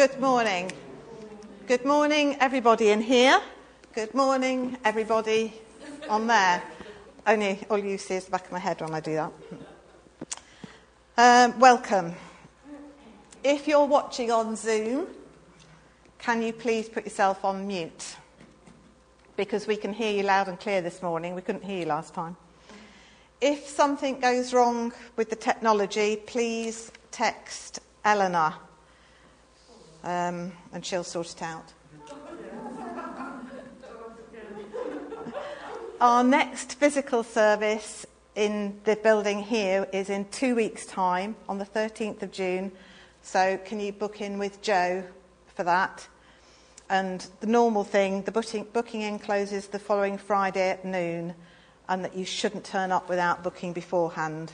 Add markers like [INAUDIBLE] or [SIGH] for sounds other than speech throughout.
Good morning. Good morning, everybody in here. Good morning, everybody on there. Only all you see is the back of my head when I do that. Um, welcome. If you're watching on Zoom, can you please put yourself on mute? Because we can hear you loud and clear this morning. We couldn't hear you last time. If something goes wrong with the technology, please text Eleanor um, and she'll sort it out. [LAUGHS] Our next physical service in the building here is in two weeks' time, on the 13th of June. So, can you book in with Joe for that? And the normal thing, the booking, booking in closes the following Friday at noon, and that you shouldn't turn up without booking beforehand.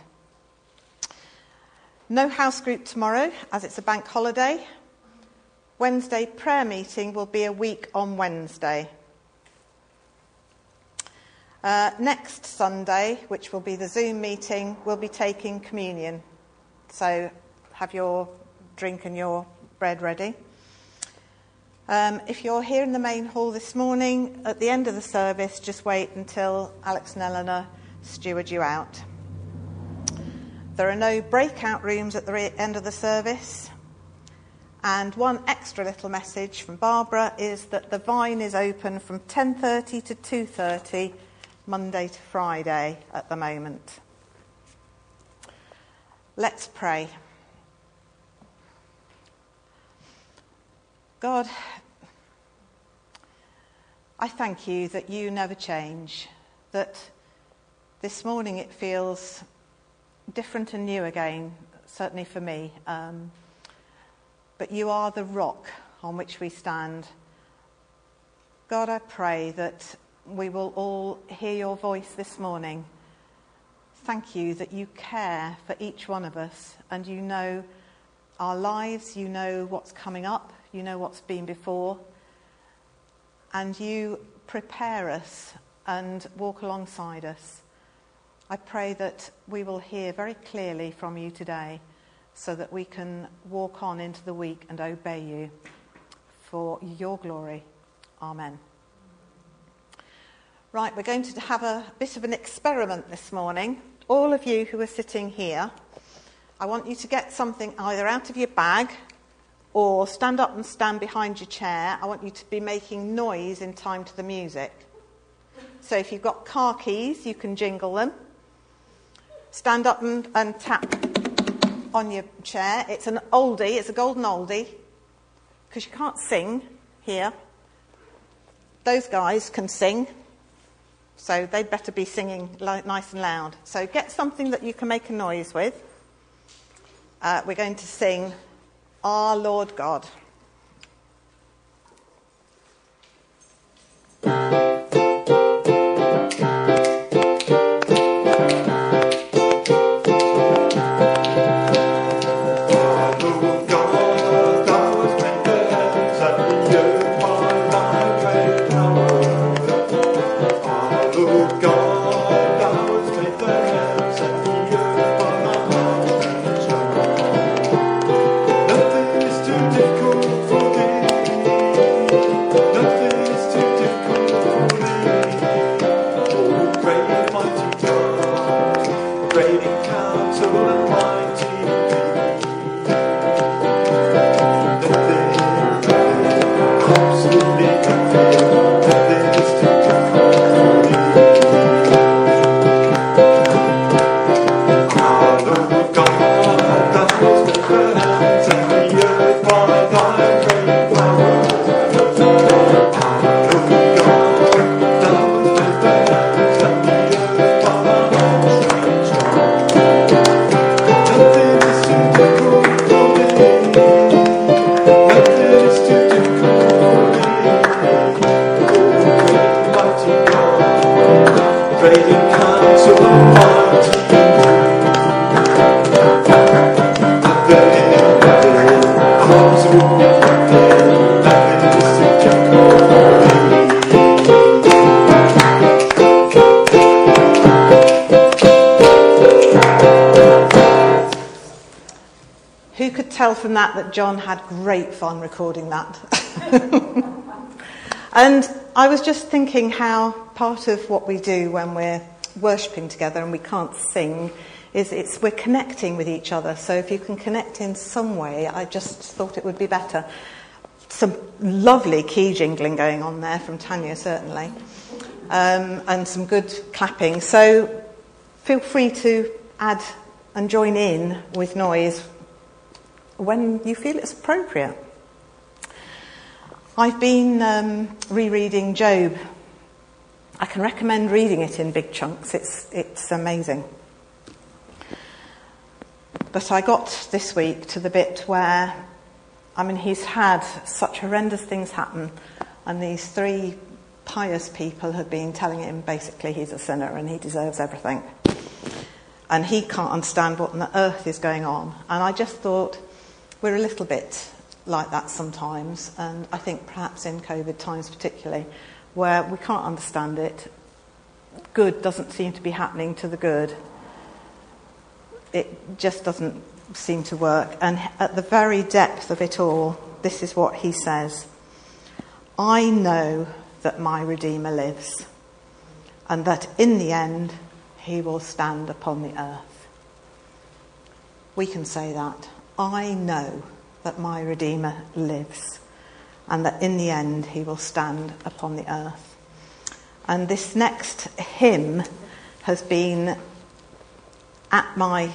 No house group tomorrow, as it's a bank holiday. Wednesday prayer meeting will be a week on Wednesday. Uh, next Sunday, which will be the Zoom meeting, we'll be taking communion. So have your drink and your bread ready. Um, if you're here in the main hall this morning, at the end of the service, just wait until Alex and Eleanor steward you out. There are no breakout rooms at the re- end of the service. And one extra little message from Barbara is that the vine is open from 10:30 to 2:30 Monday to Friday at the moment. Let's pray. God, I thank you that you never change, that this morning it feels different and new again, certainly for me. Um, but you are the rock on which we stand. God, I pray that we will all hear your voice this morning. Thank you that you care for each one of us and you know our lives, you know what's coming up, you know what's been before, and you prepare us and walk alongside us. I pray that we will hear very clearly from you today so that we can walk on into the week and obey you for your glory. Amen. Right, we're going to have a bit of an experiment this morning. All of you who are sitting here, I want you to get something either out of your bag or stand up and stand behind your chair. I want you to be making noise in time to the music. So if you've got car keys, you can jingle them. Stand up and, and tap on your chair. It's an oldie, it's a golden oldie, because you can't sing here. Those guys can sing, so they'd better be singing nice and loud. So get something that you can make a noise with. Uh, we're going to sing Our Lord God. That that John had great fun recording that. [LAUGHS] and I was just thinking how part of what we do when we're worshipping together and we can't sing is it's we're connecting with each other. So if you can connect in some way, I just thought it would be better. Some lovely key jingling going on there from Tanya, certainly, um, and some good clapping. So feel free to add and join in with noise when you feel it's appropriate. I've been um, rereading Job. I can recommend reading it in big chunks. It's, it's amazing. But I got this week to the bit where, I mean, he's had such horrendous things happen, and these three pious people have been telling him basically he's a sinner and he deserves everything. And he can't understand what on earth is going on. And I just thought, we're a little bit like that sometimes, and I think perhaps in COVID times particularly, where we can't understand it. Good doesn't seem to be happening to the good it just doesn't seem to work. And at the very depth of it all, this is what he says I know that my Redeemer lives, and that in the end he will stand upon the earth. We can say that. I know that my Redeemer lives, and that in the end he will stand upon the earth. And this next hymn has been at my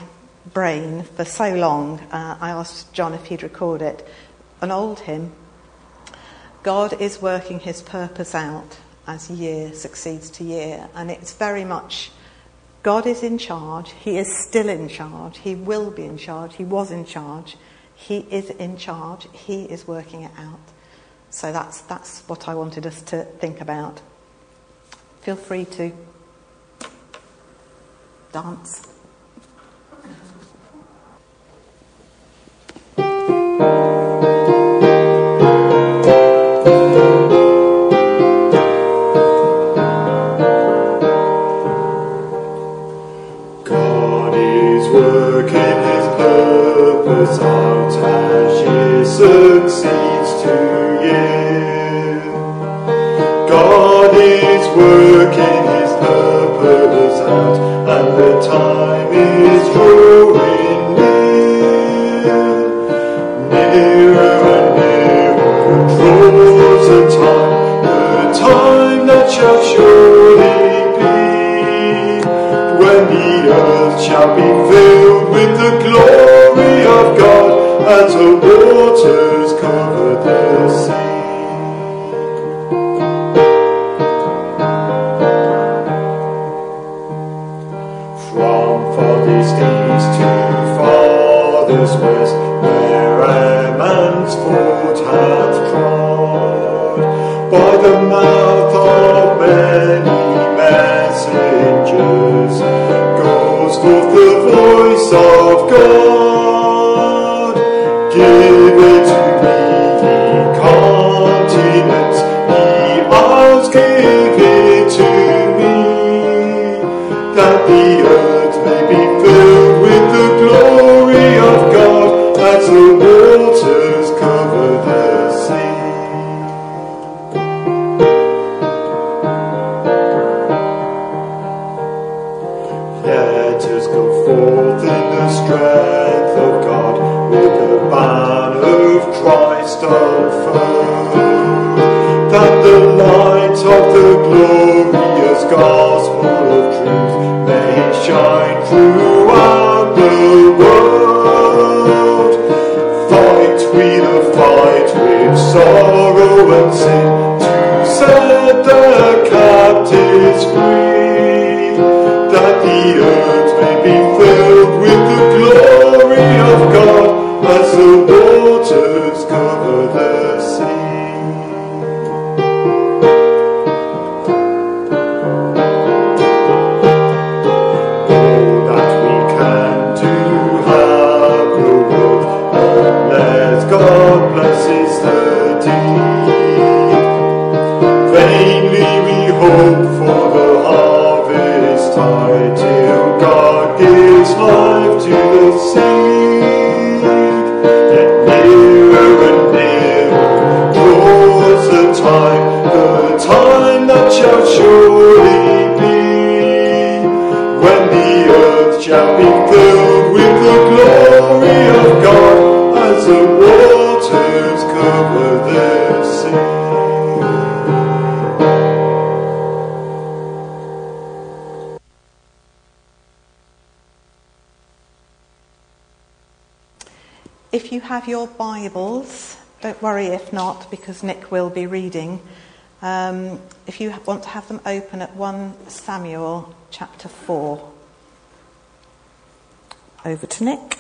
brain for so long. Uh, I asked John if he'd record it. An old hymn. God is working his purpose out as year succeeds to year. And it's very much God is in charge. He is still in charge. He will be in charge. He was in charge. He is in charge. He is working it out. So that's, that's what I wanted us to think about. Feel free to dance. Life to shall be filled with the glory of God as the waters cover the sea. If you have your Bibles, don't worry if not, because Nick will be reading. Um, if you want to have them open at 1 Samuel chapter 4. Over to Nick.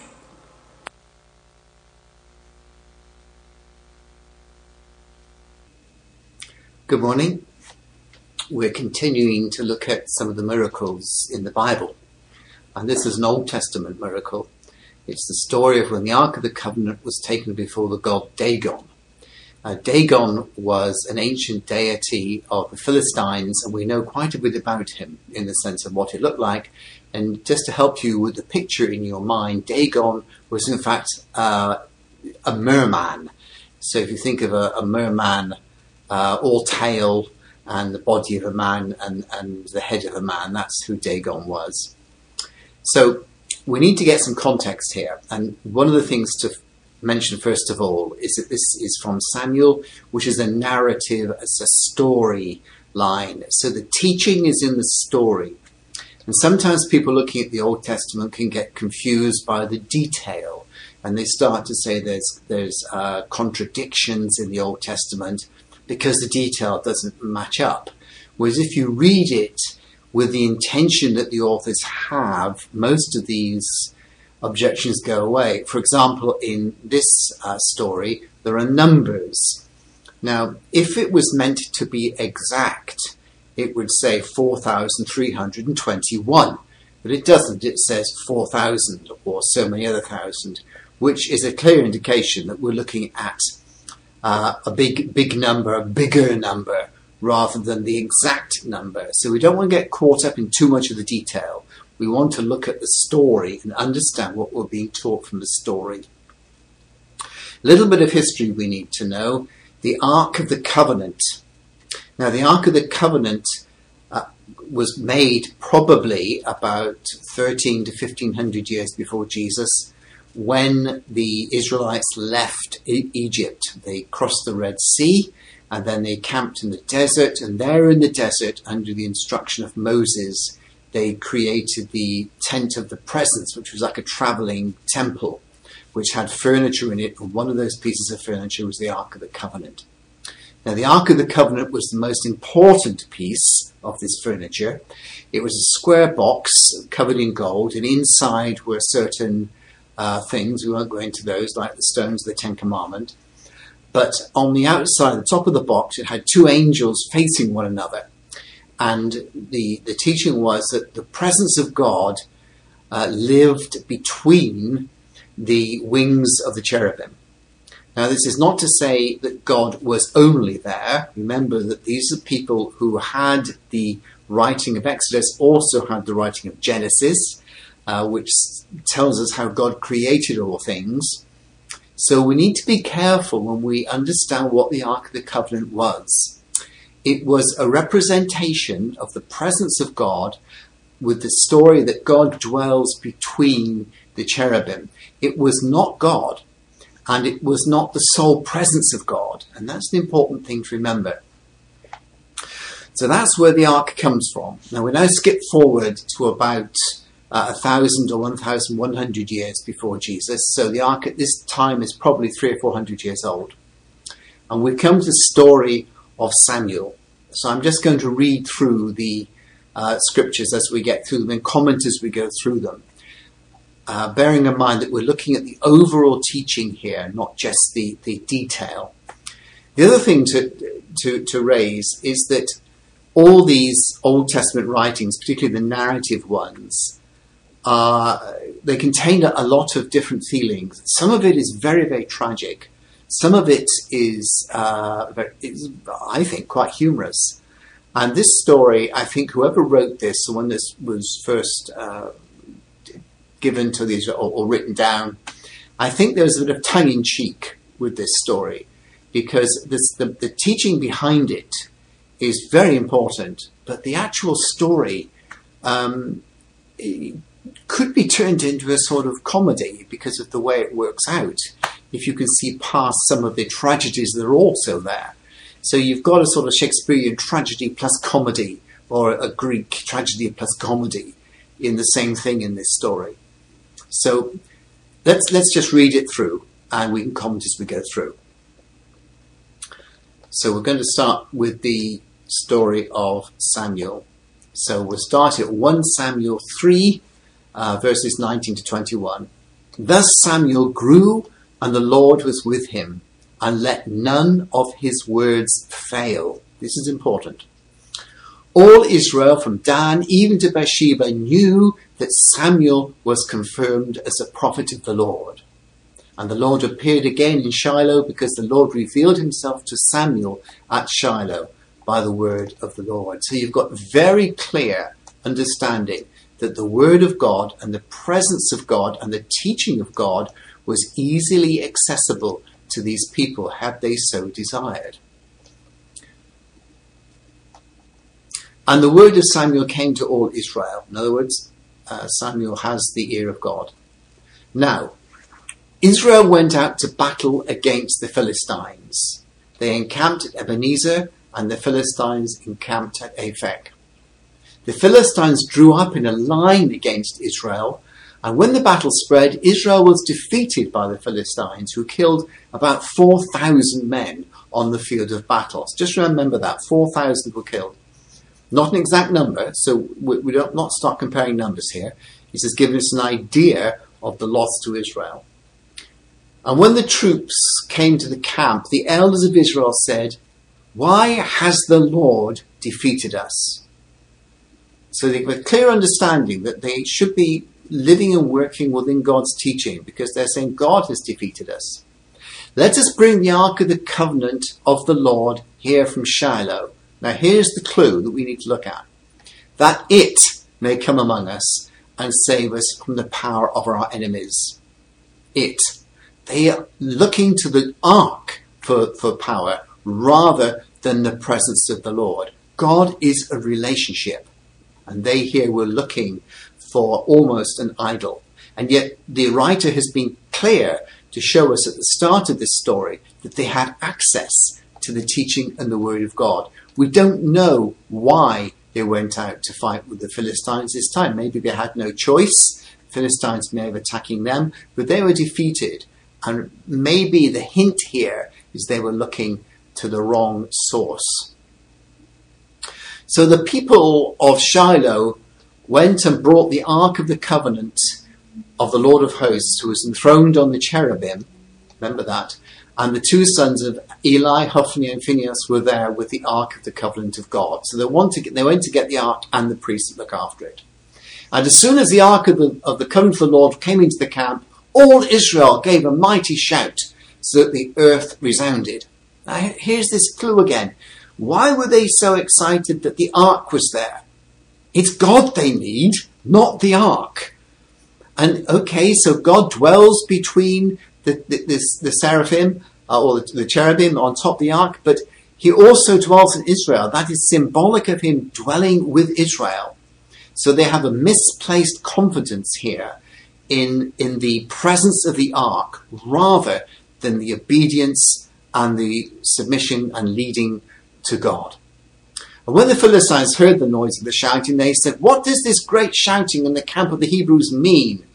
Good morning. We're continuing to look at some of the miracles in the Bible. And this is an Old Testament miracle. It's the story of when the Ark of the Covenant was taken before the god Dagon. Uh, Dagon was an ancient deity of the Philistines, and we know quite a bit about him in the sense of what he looked like. And just to help you with the picture in your mind, Dagon was in fact uh, a merman. So if you think of a, a merman, uh, all tail and the body of a man and, and the head of a man, that's who Dagon was. So we need to get some context here. And one of the things to mention first of all is that this is from Samuel, which is a narrative, it's a story line. So the teaching is in the story. And sometimes people looking at the Old Testament can get confused by the detail, and they start to say there's there's uh, contradictions in the Old Testament because the detail doesn't match up. Whereas if you read it with the intention that the authors have, most of these objections go away. For example, in this uh, story, there are numbers. Now, if it was meant to be exact, it would say 4,321, but it doesn't. It says 4,000 or so many other thousand, which is a clear indication that we're looking at uh, a big, big number, a bigger number, rather than the exact number. So we don't want to get caught up in too much of the detail. We want to look at the story and understand what we're being taught from the story. A little bit of history we need to know. The Ark of the Covenant. Now, the Ark of the Covenant uh, was made probably about 13 to 1500 years before Jesus when the Israelites left e- Egypt. They crossed the Red Sea and then they camped in the desert, and there in the desert, under the instruction of Moses, they created the tent of the presence, which was like a traveling temple, which had furniture in it, and one of those pieces of furniture was the Ark of the Covenant. Now, the Ark of the Covenant was the most important piece of this furniture. It was a square box covered in gold, and inside were certain uh, things, we won't go into those, like the stones of the Ten Commandments. But on the outside, the top of the box, it had two angels facing one another. And the, the teaching was that the presence of God uh, lived between the wings of the cherubim. Now, this is not to say that God was only there. Remember that these are people who had the writing of Exodus, also had the writing of Genesis, uh, which tells us how God created all things. So we need to be careful when we understand what the Ark of the Covenant was. It was a representation of the presence of God with the story that God dwells between the cherubim. It was not God, and it was not the sole presence of God. And that's the important thing to remember. So that's where the ark comes from. Now we now skip forward to about uh, 1,000 or 1,100 years before Jesus. So the ark at this time is probably three or 400 years old. And we come to the story of Samuel. So I'm just going to read through the uh, scriptures as we get through them and comment as we go through them. Uh, bearing in mind that we're looking at the overall teaching here, not just the, the detail. The other thing to, to, to raise is that all these Old Testament writings, particularly the narrative ones, uh, they contain a lot of different feelings. Some of it is very, very tragic. Some of it is, uh, is, I think, quite humorous. And this story, I think whoever wrote this, the one that was first uh, given to these or, or, written down, I think there's a bit of tongue in cheek with this story. because this, the, the teaching behind it is very important, but the actual story um, could be turned into a sort of comedy because of the way it works out. If you can see past some of the tragedies that are also there. So you've got a sort of Shakespearean tragedy plus comedy, or a Greek tragedy plus comedy in the same thing in this story. So let's, let's just read it through and we can comment as we go through. So we're going to start with the story of Samuel. So we'll start at 1 Samuel 3, uh, verses 19 to 21. Thus Samuel grew, and the Lord was with him, and let none of his words fail. This is important. All Israel from Dan even to Beersheba knew that Samuel was confirmed as a prophet of the Lord. And the Lord appeared again in Shiloh because the Lord revealed himself to Samuel at Shiloh by the word of the Lord. So you've got very clear understanding that the word of God and the presence of God and the teaching of God was easily accessible to these people had they so desired. And the word of Samuel came to all Israel. In other words, uh, Samuel has the ear of God. Now, Israel went out to battle against the Philistines. They encamped at Ebenezer, and the Philistines encamped at Aphek. The Philistines drew up in a line against Israel, and when the battle spread, Israel was defeated by the Philistines, who killed about 4,000 men on the field of battles. Just remember that 4,000 were killed. Not an exact number, so we, don't not start comparing numbers here. He's just giving us an idea of the loss to Israel. And when the troops came to the camp, the elders of Israel said, Why has the Lord defeated us? So they have a clear understanding that they should be living and working within God's teaching because they're saying God has defeated us. Let us bring the Ark of the Covenant of the Lord here from Shiloh now, here's the clue that we need to look at that it may come among us and save us from the power of our enemies. It. They are looking to the ark for, for power rather than the presence of the Lord. God is a relationship, and they here were looking for almost an idol. And yet, the writer has been clear to show us at the start of this story that they had access to the teaching and the word of God. We don't know why they went out to fight with the Philistines this time. Maybe they had no choice. Philistines may have attacking them, but they were defeated. And maybe the hint here is they were looking to the wrong source. So the people of Shiloh went and brought the Ark of the Covenant of the Lord of Hosts, who was enthroned on the cherubim. Remember that. And the two sons of Eli, Hophni, and Phineas were there with the Ark of the Covenant of God. So they, want to get, they went to get the Ark and the priests to look after it. And as soon as the Ark of the, of the Covenant of the Lord came into the camp, all Israel gave a mighty shout so that the earth resounded. Now here's this clue again. Why were they so excited that the Ark was there? It's God they need, not the Ark. And okay, so God dwells between the, the, this, the seraphim uh, or the, the cherubim on top of the ark, but he also dwells in Israel. That is symbolic of him dwelling with Israel. So they have a misplaced confidence here in, in the presence of the ark rather than the obedience and the submission and leading to God. And when the Philistines heard the noise of the shouting, they said, What does this great shouting in the camp of the Hebrews mean?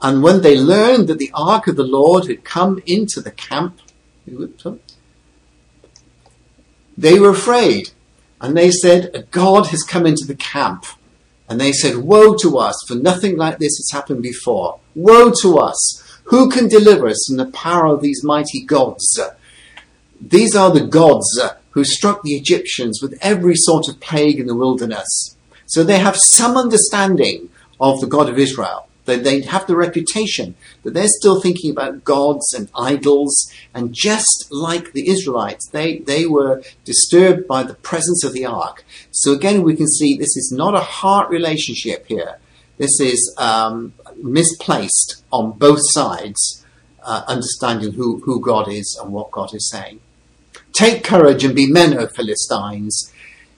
And when they learned that the ark of the Lord had come into the camp, they were afraid. And they said, A God has come into the camp. And they said, Woe to us, for nothing like this has happened before. Woe to us! Who can deliver us from the power of these mighty gods? These are the gods who struck the Egyptians with every sort of plague in the wilderness. So they have some understanding of the God of Israel. They, they have the reputation that they're still thinking about gods and idols. And just like the Israelites, they, they were disturbed by the presence of the ark. So again, we can see this is not a heart relationship here. This is um, misplaced on both sides, uh, understanding who, who God is and what God is saying. Take courage and be men, O Philistines,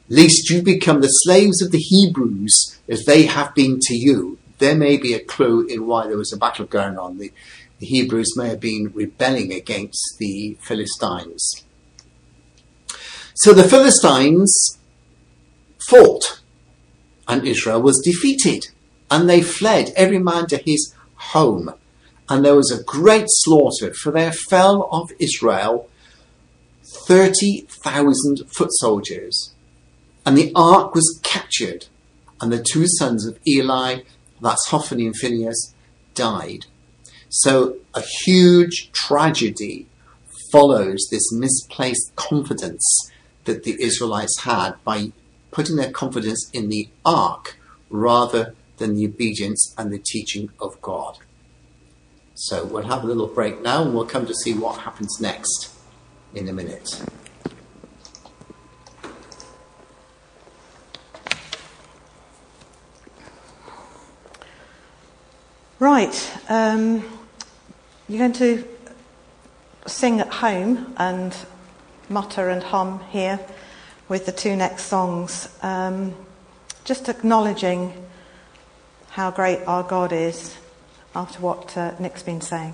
lest you become the slaves of the Hebrews as they have been to you. There may be a clue in why there was a battle going on. The, the Hebrews may have been rebelling against the Philistines. So the Philistines fought, and Israel was defeated, and they fled, every man to his home. And there was a great slaughter, for there fell of Israel 30,000 foot soldiers. And the ark was captured, and the two sons of Eli, that's Hophni and Phineas, died. So a huge tragedy follows this misplaced confidence that the Israelites had by putting their confidence in the ark rather than the obedience and the teaching of God. So we'll have a little break now and we'll come to see what happens next in a minute. Right, um, you're going to sing at home and mutter and hum here with the two next songs, um, just acknowledging how great our God is after what uh, Nick's been saying.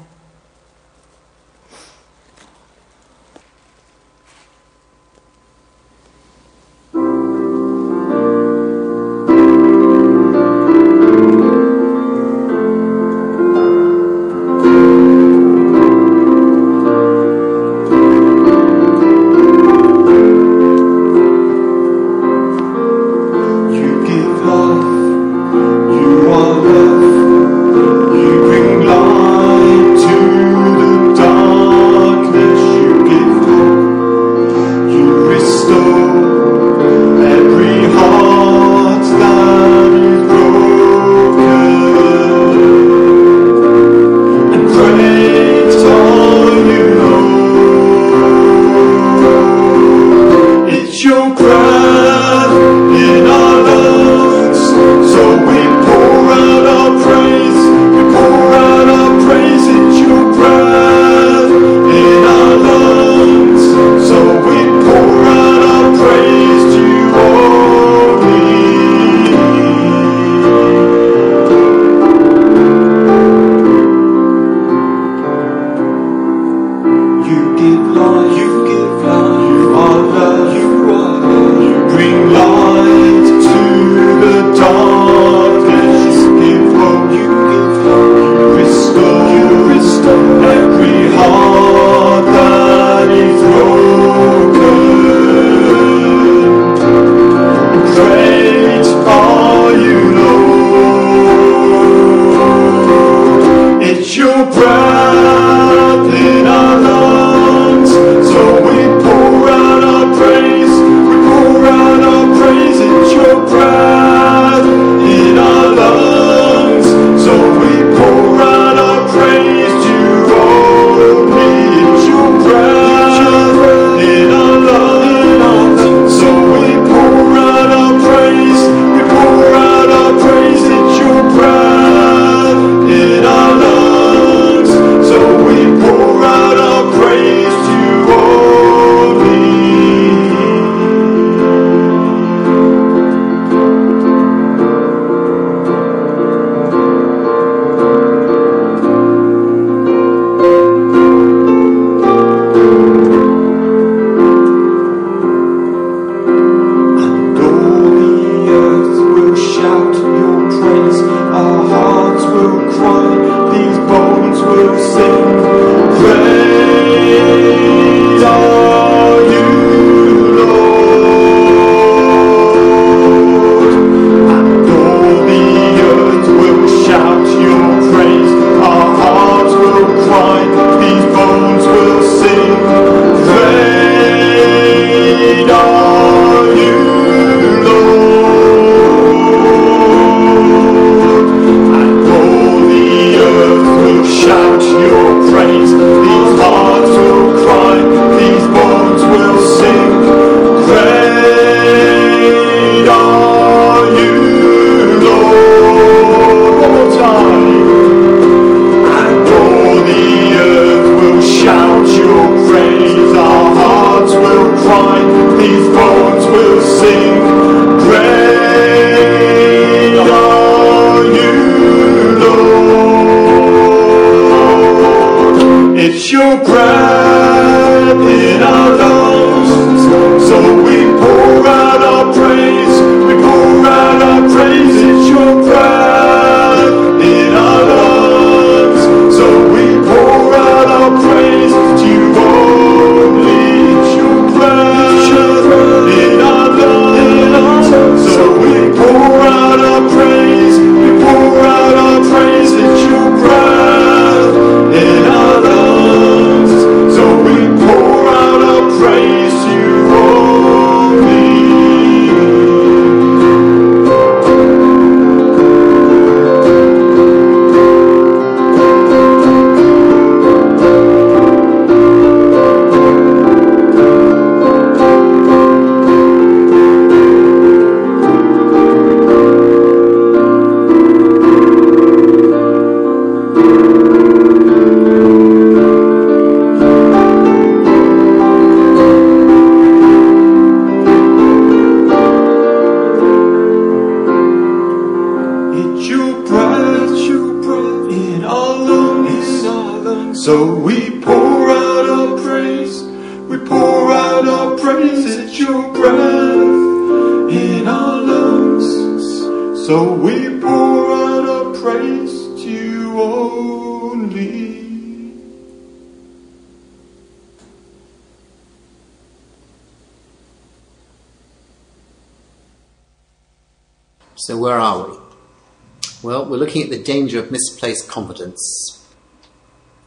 Danger of misplaced confidence.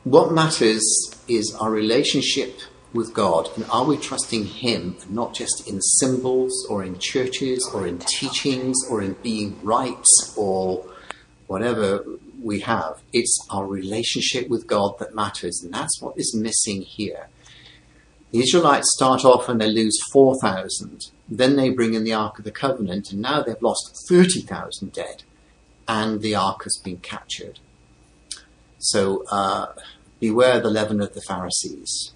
What matters is our relationship with God, and are we trusting Him, not just in symbols or in churches or in teachings or in being right or whatever we have? It's our relationship with God that matters, and that's what is missing here. The Israelites start off and they lose 4,000. Then they bring in the Ark of the Covenant, and now they've lost 30,000 dead, and the Ark has been captured. So uh, beware the leaven of the Pharisees.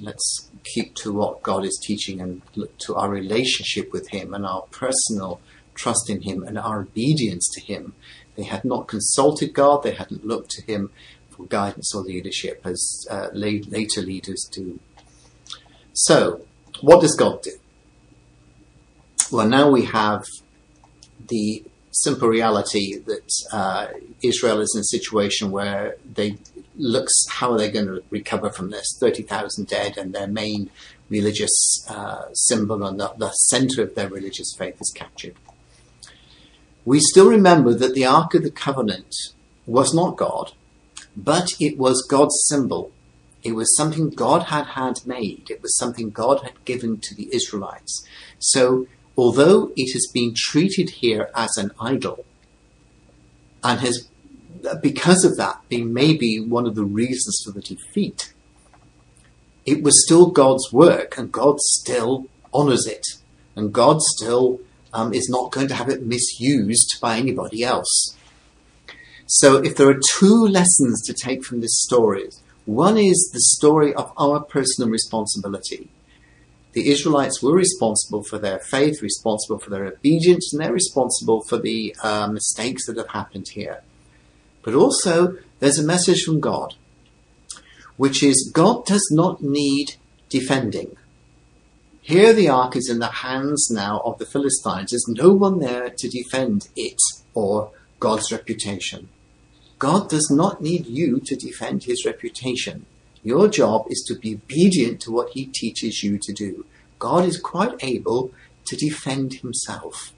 Let's keep to what God is teaching and look to our relationship with Him and our personal trust in Him and our obedience to Him. They had not consulted God, they hadn't looked to Him for guidance or leadership as uh, later leaders do. So, what does God do? Well, now we have the simple reality that uh, Israel is in a situation where they looks how are they going to recover from this 30,000 dead and their main religious uh, symbol and the, the center of their religious faith is captured. We still remember that the Ark of the Covenant was not God, but it was God's symbol. It was something God had had made. It was something God had given to the Israelites. So although it has been treated here as an idol and has, because of that, been maybe one of the reasons for the defeat, it was still God's work and God still honors it and God still um, is not going to have it misused by anybody else. So if there are two lessons to take from this story, one is the story of our personal responsibility the Israelites were responsible for their faith, responsible for their obedience, and they're responsible for the uh, mistakes that have happened here. But also, there's a message from God, which is God does not need defending. Here the ark is in the hands now of the Philistines. There's no one there to defend it or God's reputation. God does not need you to defend his reputation. Your job is to be obedient to what he teaches you to do. God is quite able to defend himself.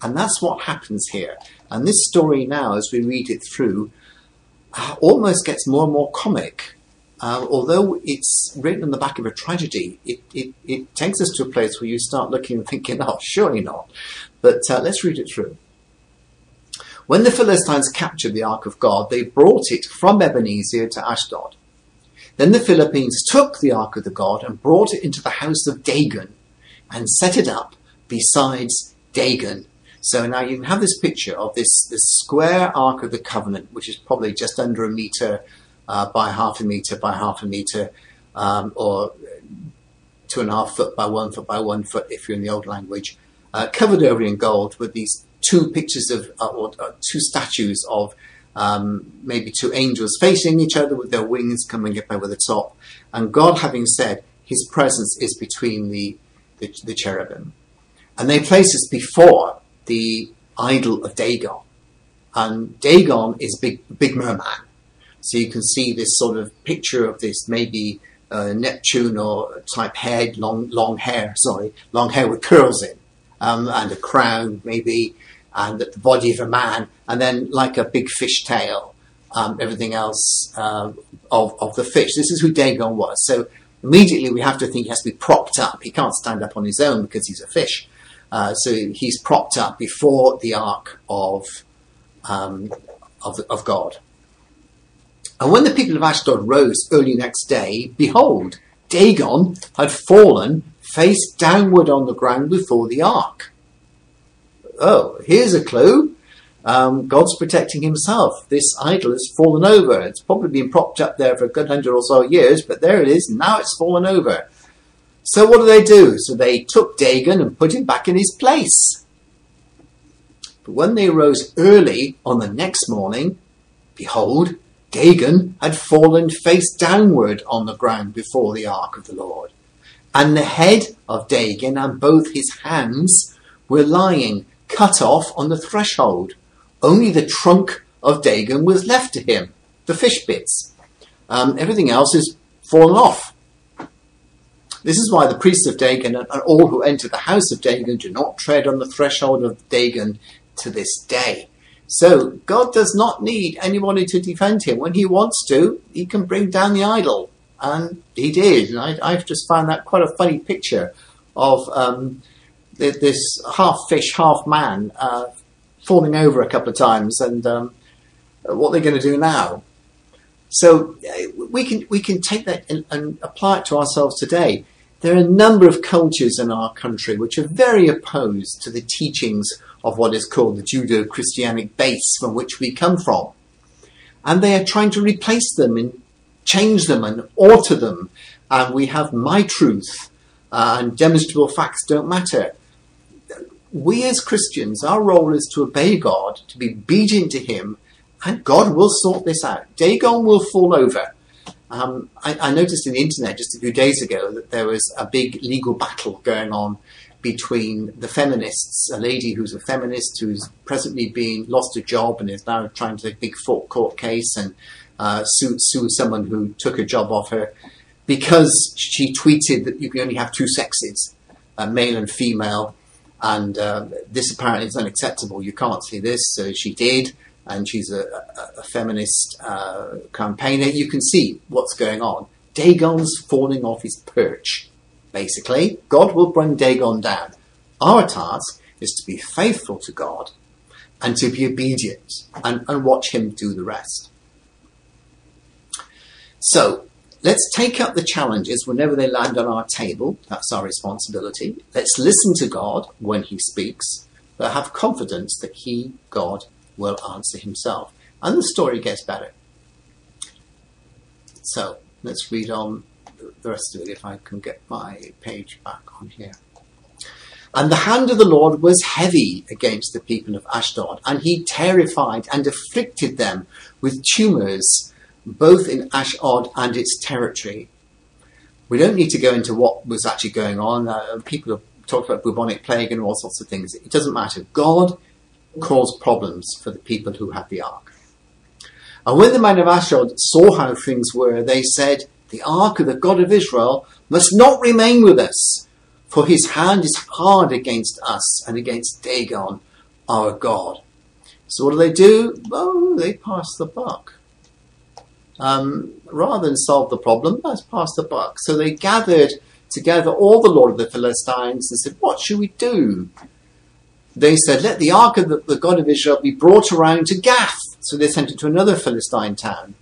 And that's what happens here. And this story now, as we read it through, uh, almost gets more and more comic. Uh, although it's written on the back of a tragedy, it, it, it, takes us to a place where you start looking and thinking, oh, surely not. But uh, let's read it through. When the Philistines captured the Ark of God, they brought it from Ebenezer to Ashdod. Then the Philistines took the ark of the god and brought it into the house of Dagon and set it up besides Dagon. So now you can have this picture of this, this square ark of the covenant, which is probably just under a meter uh, by half a meter by half a meter, um, or two and a half foot by one foot by one foot if you're in the old language, uh, covered over in gold with these two pictures of, uh, or uh, two statues of um, maybe two angels facing each other with their wings coming up over the top. And God having said, His presence is between the, the, the cherubim. And they place us before the idol of Dagon. And Dagon is big, big merman. So you can see this sort of picture of this maybe uh, Neptune or type head, long, long hair, sorry, long hair with curls in, um, and a crown maybe, and the body of a man, and then like a big fish tail, um, everything else uh, of, of the fish. This is who Dagon was. So immediately we have to think he has to be propped up. He can't stand up on his own because he's a fish. Uh, so he's propped up before the ark of, um, of, of God. And when the people of Ashdod rose early next day, behold, Dagon had fallen face downward on the ground before the ark oh, here's a clue. Um, God's protecting himself. This idol has fallen over. It's probably been propped up there for a good hundred or so years, but there it is. Now it's fallen over. So what do they do? So they took Dagon and put him back in his place. But when they rose early on the next morning, behold, Dagon had fallen face downward on the ground before the ark of the Lord. And the head of Dagon and both his hands were lying cut off on the threshold. Only the trunk of Dagon was left to him, the fish bits. Um, everything else is fallen off. This is why the priests of Dagon and all who enter the house of Dagon do not tread on the threshold of Dagon to this day. So God does not need anybody to defend him. When he wants to, he can bring down the idol. And he did. And I, have just found that quite a funny picture of um, this half fish, half man uh, falling over a couple of times and um, what they're going to do now. So uh, we can we can take that and, and, apply it to ourselves today. There are a number of cultures in our country which are very opposed to the teachings of what is called the Judeo-Christianic base from which we come from, and they are trying to replace them and change them and alter them. And we have my truth, uh, and demonstrable facts don't matter. We as Christians, our role is to obey God, to be obedient to Him, and God will sort this out. Dagon will fall over. Um, I, I, noticed in the internet just a few days ago that there was a big legal battle going on between the feminists, a lady who's a feminist who's presently been lost a job and is now trying to take a big court case and uh, sue, sue someone who took a job off her because she tweeted that you can only have two sexes, uh, male and female, and uh, this apparently is unacceptable. You can't see this, so she did and she's a, a, a feminist uh, campaigner, you can see what's going on. Dagon's falling off his perch, basically. God will bring Dagon down. Our task is to be faithful to God and to be obedient and, and watch him do the rest. So, let's take up the challenges whenever they land on our table. That's our responsibility. Let's listen to God when he speaks, but have confidence that he, God, will answer himself. And the story gets better. So let's read on the rest of it if I can get my page back on here. And the hand of the Lord was heavy against the people of Ashdod, and he terrified and afflicted them with tumors, both in Ashdod and its territory. We don't need to go into what was actually going on. Uh, people have talked about bubonic plague and all sorts of things. It doesn't matter. God caused problems for the people who had the ark. And when the men of Ashdod saw how things were, they said, The ark of the God of Israel must not remain with us, for his hand is hard against us and against Dagon, our God. So what do they do? Oh, they pass the buck. Um, rather than solve the problem, let's pass the buck. So they gathered together all the Lord of the Philistines and said, What should we do? they said, Let the ark of the, the, God of Israel be brought around to Gath. So they sent it to another Philistine town.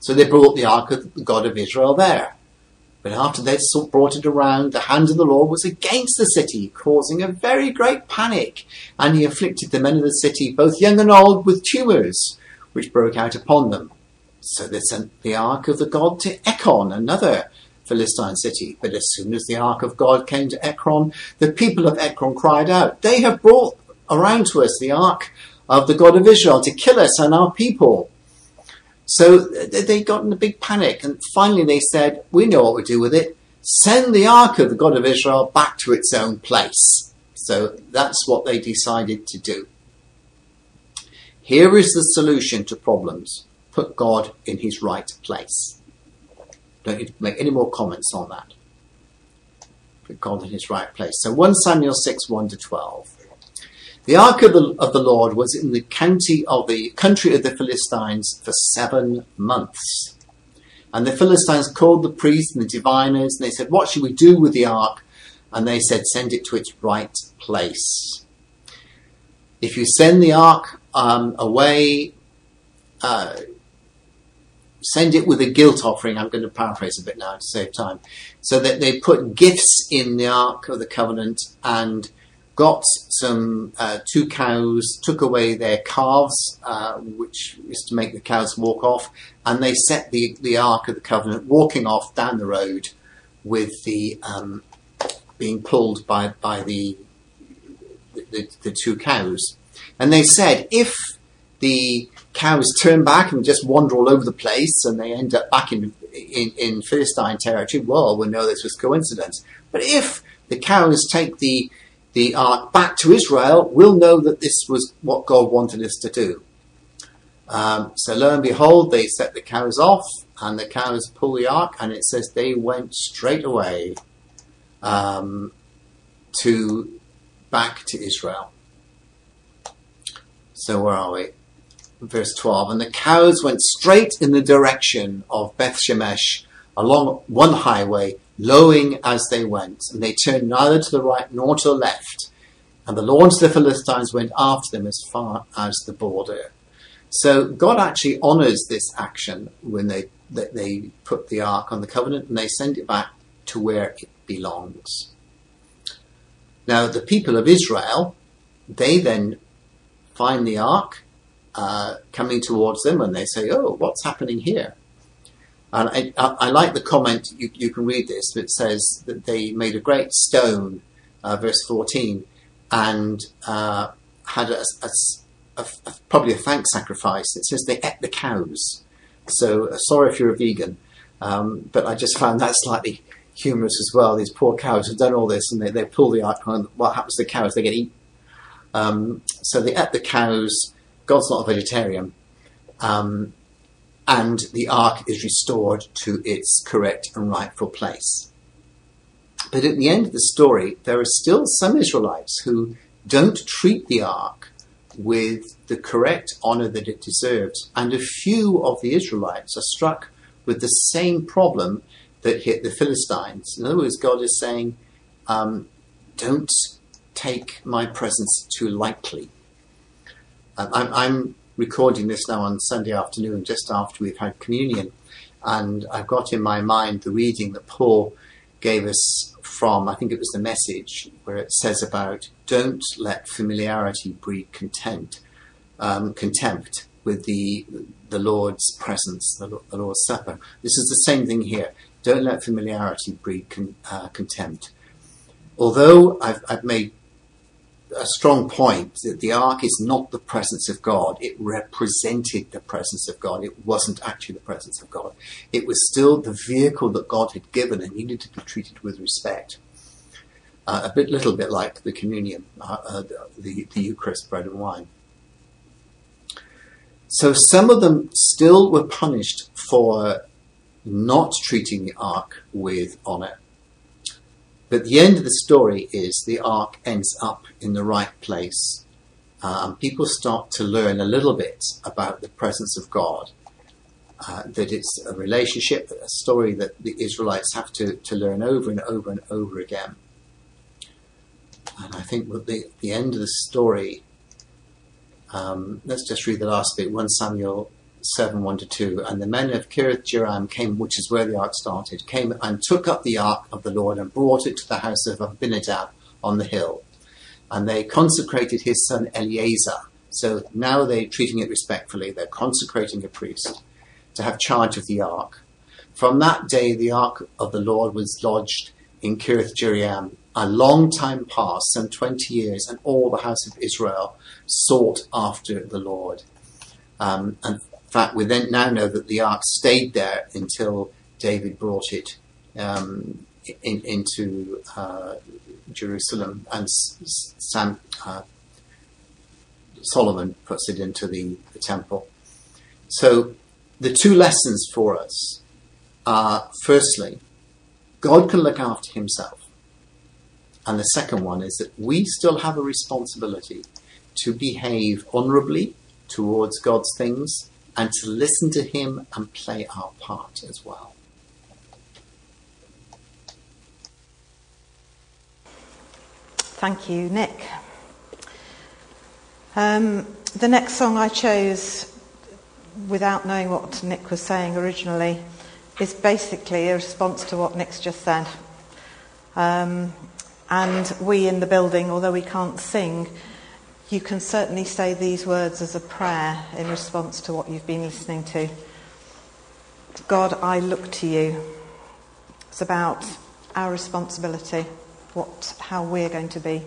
So they brought the ark of the God of Israel there. But after they'd brought it around, the hand of the Lord was against the city, causing a very great panic. And he afflicted the men of the city, both young and old, with tumours, which broke out upon them. So they sent the ark of the God to Ekron, another Philistine city. But as soon as the ark of God came to Ekron, the people of Ekron cried out, They have brought around to us the ark of the God of Israel to kill us and our people. So they got in a big panic, and finally they said, We know what we do with it. Send the ark of the God of Israel back to its own place. So that's what they decided to do. Here is the solution to problems put God in his right place. Don't need to make any more comments on that. Put God in his right place. So 1 Samuel 6, 1 to 12. The ark of the, of the Lord was in the county of the country of the Philistines for seven months. And the Philistines called the priests and the diviners, and they said, What should we do with the ark? And they said, Send it to its right place. If you send the ark um, away, uh, send it with a guilt offering. I'm going to paraphrase a bit now to save time. So that they put gifts in the Ark of the Covenant and got some uh, two cows, took away their calves, uh, which is to make the cows walk off, and they set the, the Ark of the Covenant walking off down the road with the um, being pulled by, by the, the, the two cows. And they said, if the cows turn back and just wander all over the place and they end up back in in, in Philistine territory, well, we know this was coincidence. But if the cows take the the ark back to Israel, we'll know that this was what God wanted us to do. Um, so lo and behold, they set the cows off, and the cows pull the ark, and it says they went straight away um, to back to Israel. So where are we? Verse 12. And the cows went straight in the direction of Beth Shemesh along one highway, lowing as they went, and they turned neither to the right nor to the left. And the lords of the Philistines went after them as far as the border. So God actually honors this action when they they put the ark on the covenant and they send it back to where it belongs. Now the people of Israel, they then find the ark uh, coming towards them and they say, "Oh, what's happening here?" And I, I, I like the comment, you, you, can read this, that says that they made a great stone, uh, verse 14, and uh, had a, a, a, probably a thanks sacrifice. It says they ate the cows. So uh, sorry if you're a vegan, um, but I just found that slightly humorous as well. These poor cows have done all this and they, they pull the icon. What happens to the cows? They get eaten. Um, so they ate the cows. God's not a vegetarian. Um, and the ark is restored to its correct and rightful place. But at the end of the story, there are still some Israelites who don't treat the ark with the correct honor that it deserves. And a few of the Israelites are struck with the same problem that hit the Philistines. In other words, God is saying, um, don't take my presence too lightly. Um, I'm, I'm, recording this now on Sunday afternoon, just after we've had communion. And I've got in my mind the reading that Paul gave us from, I think it was the message, where it says about don't let familiarity breed contempt, um, contempt with the, the Lord's presence, the, the, Lord's Supper. This is the same thing here. Don't let familiarity breed con, uh, contempt. Although I've, I've made a strong point that the ark is not the presence of God. It represented the presence of God. It wasn't actually the presence of God. It was still the vehicle that God had given and needed to be treated with respect. Uh, a bit, little bit like the communion, uh, uh, the, the Eucharist, bread and wine. So some of them still were punished for not treating the ark with honor. But the end of the story is the ark ends up in the right place. Um, people start to learn a little bit about the presence of God. Uh, that it's a relationship, a story that the Israelites have to, to learn over and over and over again. And I think at the, the end of the story, um, let's just read the last bit 1 Samuel 7 1 to 2. And the men of Kiriath Jearim came, which is where the ark started, came and took up the ark of the Lord and brought it to the house of Abinadab on the hill. And they consecrated his son Eleazar. So now they're treating it respectfully. They're consecrating a priest to have charge of the ark. From that day, the ark of the Lord was lodged in Kiriath Jearim. A long time passed, some 20 years, and all the house of Israel sought after the Lord. Um, and fact, we then now know that the ark stayed there until David brought it um, in, into uh, Jerusalem, and Sam, uh, Solomon puts it into the, the temple. So, the two lessons for us are firstly, God can look after himself. And the second one is that we still have a responsibility to behave honorably towards God's things and to listen to Him and play our part as well. Thank you, Nick. Um, the next song I chose, without knowing what Nick was saying originally, is basically a response to what Nick's just said. Um, and we in the building, although we can't sing, you can certainly say these words as a prayer in response to what you've been listening to. God, I look to you. It's about our responsibility, what, how we're going to be.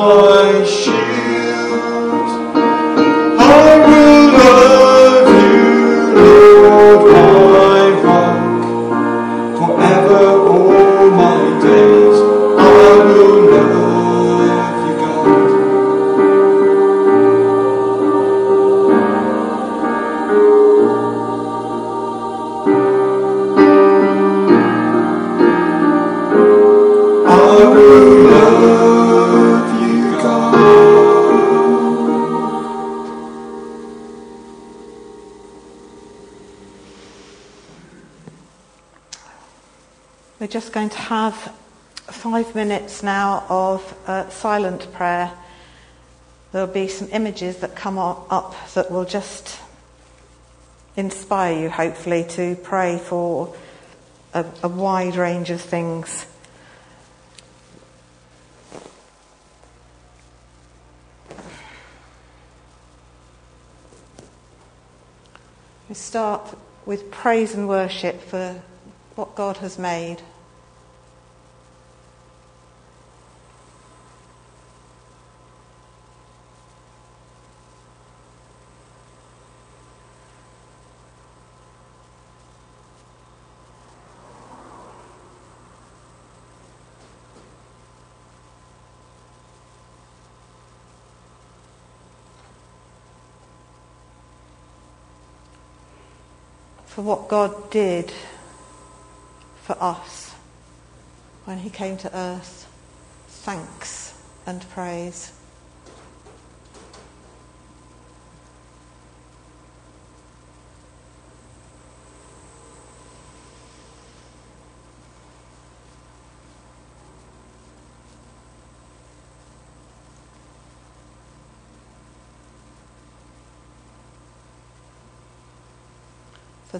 My shield. Just going to have five minutes now of uh, silent prayer. There'll be some images that come up that will just inspire you, hopefully, to pray for a, a wide range of things. We start with praise and worship for what God has made. For what God did for us when He came to earth. Thanks and praise.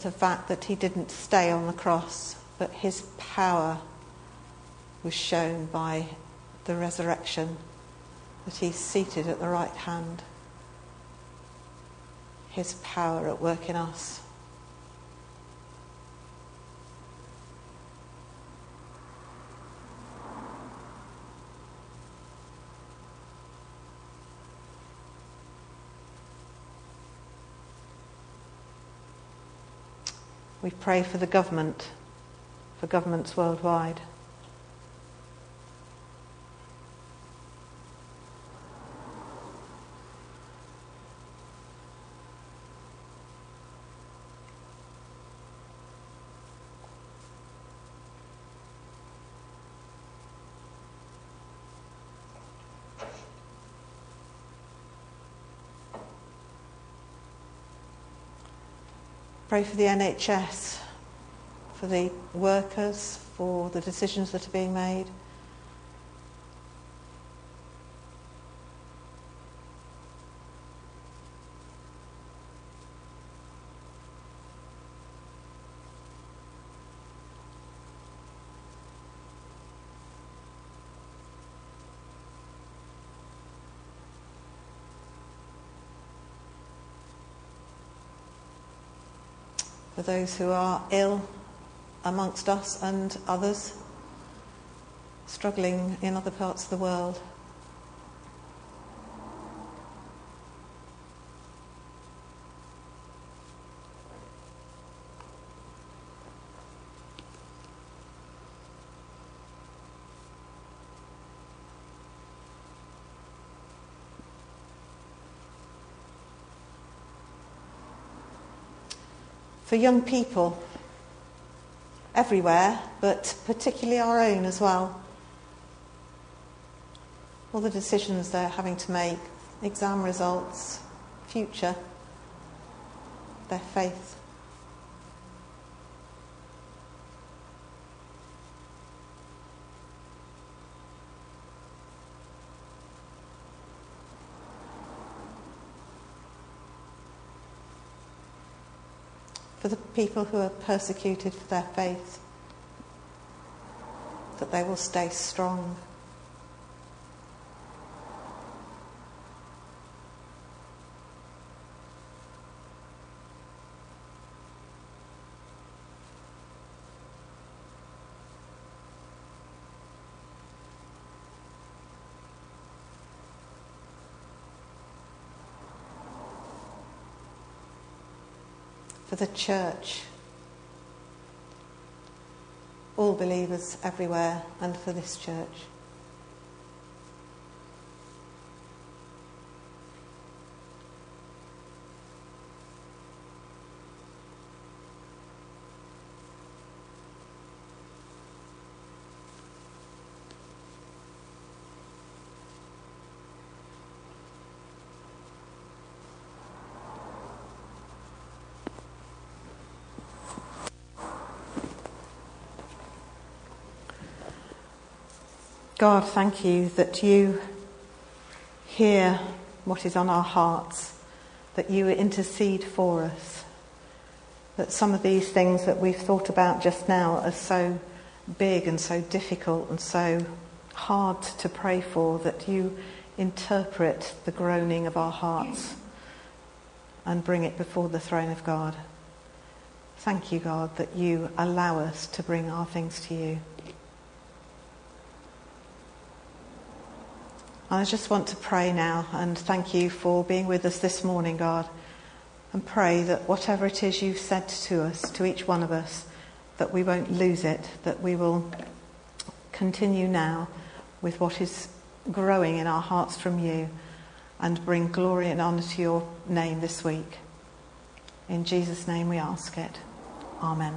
The fact that he didn't stay on the cross, but his power was shown by the resurrection, that he's seated at the right hand. His power at work in us. We pray for the government, for governments worldwide. Pray for the NHS, for the workers, for the decisions that are being made. For those who are ill amongst us and others struggling in other parts of the world. For young people everywhere, but particularly our own as well. All the decisions they're having to make, exam results, future, their faith. For the people who are persecuted for their faith, that they will stay strong. For the church, all believers everywhere, and for this church. God, thank you that you hear what is on our hearts, that you intercede for us, that some of these things that we've thought about just now are so big and so difficult and so hard to pray for, that you interpret the groaning of our hearts and bring it before the throne of God. Thank you, God, that you allow us to bring our things to you. I just want to pray now and thank you for being with us this morning, God, and pray that whatever it is you've said to us, to each one of us, that we won't lose it, that we will continue now with what is growing in our hearts from you and bring glory and honour to your name this week. In Jesus' name we ask it. Amen.